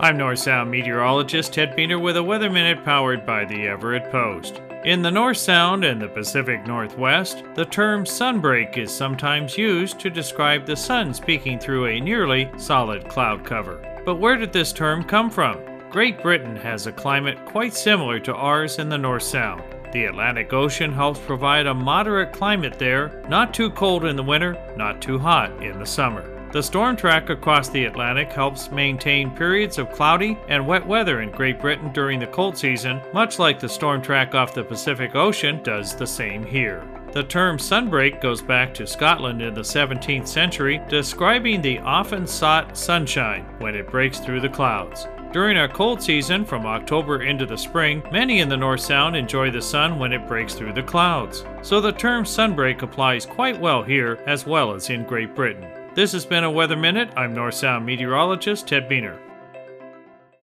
I'm North Sound meteorologist Ted Buehner with a Weather Minute powered by the Everett Post. In the North Sound and the Pacific Northwest, the term sunbreak is sometimes used to describe the sun speaking through a nearly solid cloud cover. But where did this term come from? Great Britain has a climate quite similar to ours in the North Sound. The Atlantic Ocean helps provide a moderate climate there, not too cold in the winter, not too hot in the summer. The storm track across the Atlantic helps maintain periods of cloudy and wet weather in Great Britain during the cold season, much like the storm track off the Pacific Ocean does the same here. The term sunbreak goes back to Scotland in the 17th century, describing the often sought sunshine when it breaks through the clouds. During our cold season, from October into the spring, many in the North Sound enjoy the sun when it breaks through the clouds. So the term sunbreak applies quite well here as well as in Great Britain. This has been a Weather Minute. I'm North Sound meteorologist Ted Buehner.